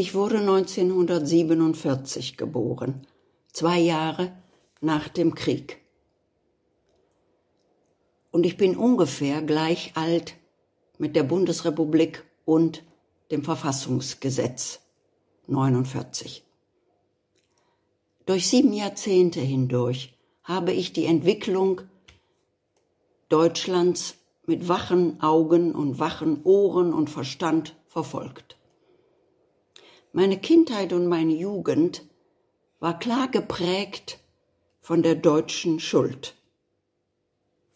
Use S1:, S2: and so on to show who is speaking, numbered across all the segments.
S1: Ich wurde 1947 geboren, zwei Jahre nach dem Krieg. Und ich bin ungefähr gleich alt mit der Bundesrepublik und dem Verfassungsgesetz 49. Durch sieben Jahrzehnte hindurch habe ich die Entwicklung Deutschlands mit wachen Augen und wachen Ohren und Verstand verfolgt. Meine Kindheit und meine Jugend war klar geprägt von der deutschen Schuld,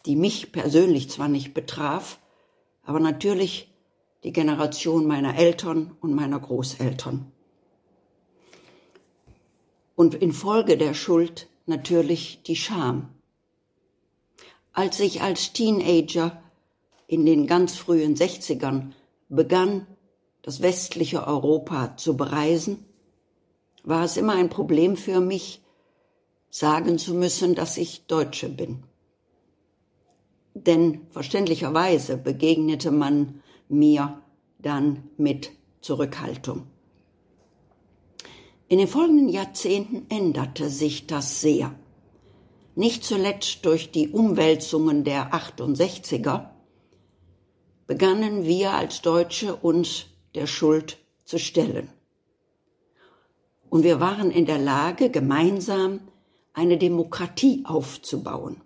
S1: die mich persönlich zwar nicht betraf, aber natürlich die Generation meiner Eltern und meiner Großeltern. Und infolge der Schuld natürlich die Scham. Als ich als Teenager in den ganz frühen 60ern begann, das westliche Europa zu bereisen, war es immer ein Problem für mich, sagen zu müssen, dass ich Deutsche bin. Denn verständlicherweise begegnete man mir dann mit Zurückhaltung. In den folgenden Jahrzehnten änderte sich das sehr. Nicht zuletzt durch die Umwälzungen der 68er begannen wir als Deutsche uns der Schuld zu stellen. Und wir waren in der Lage, gemeinsam eine Demokratie aufzubauen.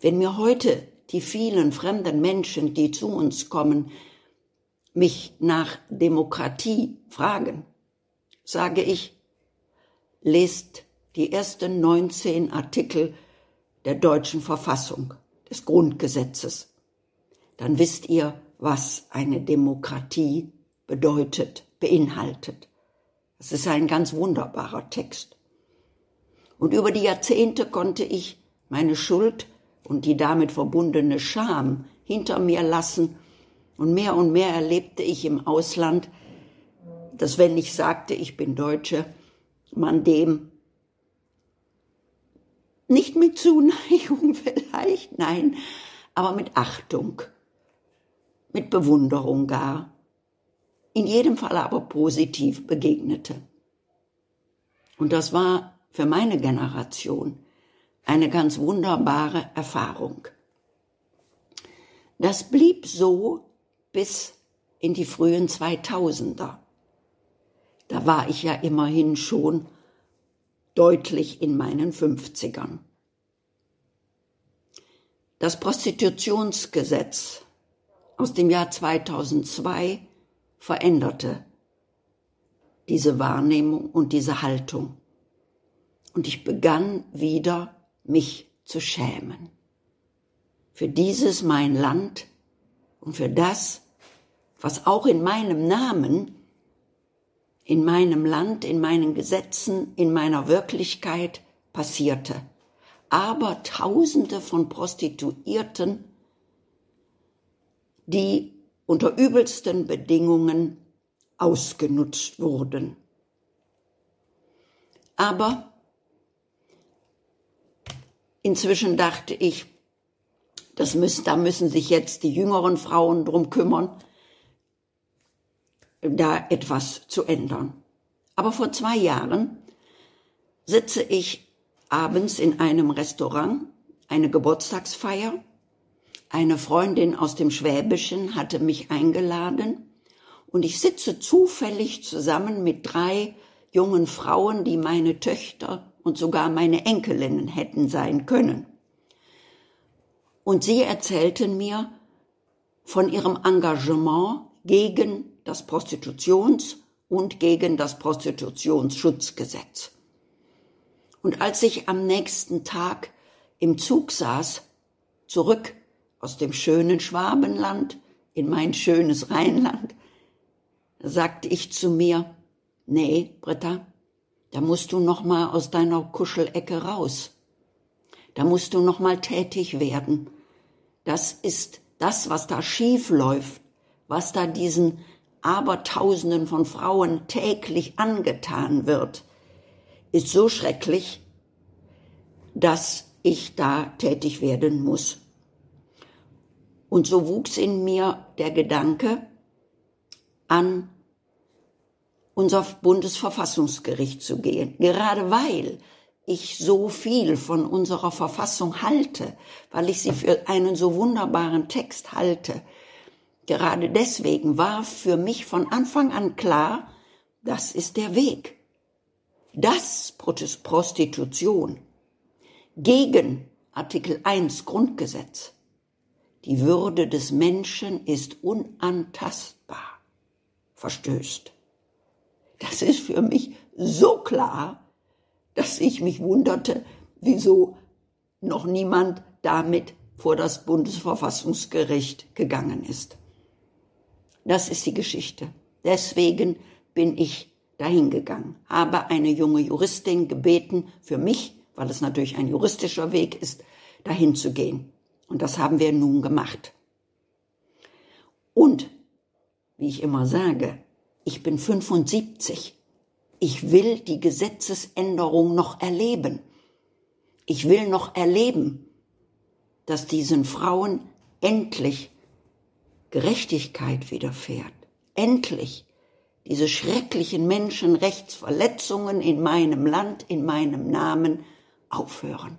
S1: Wenn mir heute die vielen fremden Menschen, die zu uns kommen, mich nach Demokratie fragen, sage ich, lest die ersten 19 Artikel der deutschen Verfassung, des Grundgesetzes. Dann wisst ihr, was eine Demokratie bedeutet, beinhaltet. Es ist ein ganz wunderbarer Text. Und über die Jahrzehnte konnte ich meine Schuld und die damit verbundene Scham hinter mir lassen. Und mehr und mehr erlebte ich im Ausland, dass wenn ich sagte, ich bin Deutsche, man dem nicht mit Zuneigung vielleicht, nein, aber mit Achtung mit Bewunderung gar, in jedem Fall aber positiv begegnete. Und das war für meine Generation eine ganz wunderbare Erfahrung. Das blieb so bis in die frühen 2000er. Da war ich ja immerhin schon deutlich in meinen 50ern. Das Prostitutionsgesetz aus dem Jahr 2002 veränderte diese Wahrnehmung und diese Haltung. Und ich begann wieder, mich zu schämen. Für dieses mein Land und für das, was auch in meinem Namen, in meinem Land, in meinen Gesetzen, in meiner Wirklichkeit passierte. Aber Tausende von Prostituierten die unter übelsten Bedingungen ausgenutzt wurden. Aber inzwischen dachte ich, das müssen, da müssen sich jetzt die jüngeren Frauen drum kümmern, da etwas zu ändern. Aber vor zwei Jahren sitze ich abends in einem Restaurant, eine Geburtstagsfeier, eine Freundin aus dem Schwäbischen hatte mich eingeladen und ich sitze zufällig zusammen mit drei jungen Frauen, die meine Töchter und sogar meine Enkelinnen hätten sein können. Und sie erzählten mir von ihrem Engagement gegen das Prostitutions- und gegen das Prostitutionsschutzgesetz. Und als ich am nächsten Tag im Zug saß, zurück aus dem schönen Schwabenland in mein schönes Rheinland, sagte ich zu mir, nee, Britta, da musst du noch mal aus deiner Kuschelecke raus. Da musst du noch mal tätig werden. Das ist das, was da schief läuft, was da diesen Abertausenden von Frauen täglich angetan wird, ist so schrecklich, dass ich da tätig werden muss. Und so wuchs in mir der Gedanke an unser Bundesverfassungsgericht zu gehen, gerade weil ich so viel von unserer Verfassung halte, weil ich sie für einen so wunderbaren Text halte. Gerade deswegen war für mich von Anfang an klar, das ist der Weg. Dass Prostitution gegen Artikel 1 Grundgesetz die Würde des Menschen ist unantastbar verstößt. Das ist für mich so klar, dass ich mich wunderte, wieso noch niemand damit vor das Bundesverfassungsgericht gegangen ist. Das ist die Geschichte. Deswegen bin ich dahin gegangen, habe eine junge Juristin gebeten, für mich, weil es natürlich ein juristischer Weg ist, dahin zu gehen. Und das haben wir nun gemacht. Und, wie ich immer sage, ich bin 75 ich will die Gesetzesänderung noch erleben. Ich will noch erleben, dass diesen Frauen endlich Gerechtigkeit widerfährt. Endlich diese schrecklichen Menschenrechtsverletzungen in meinem Land, in meinem Namen aufhören.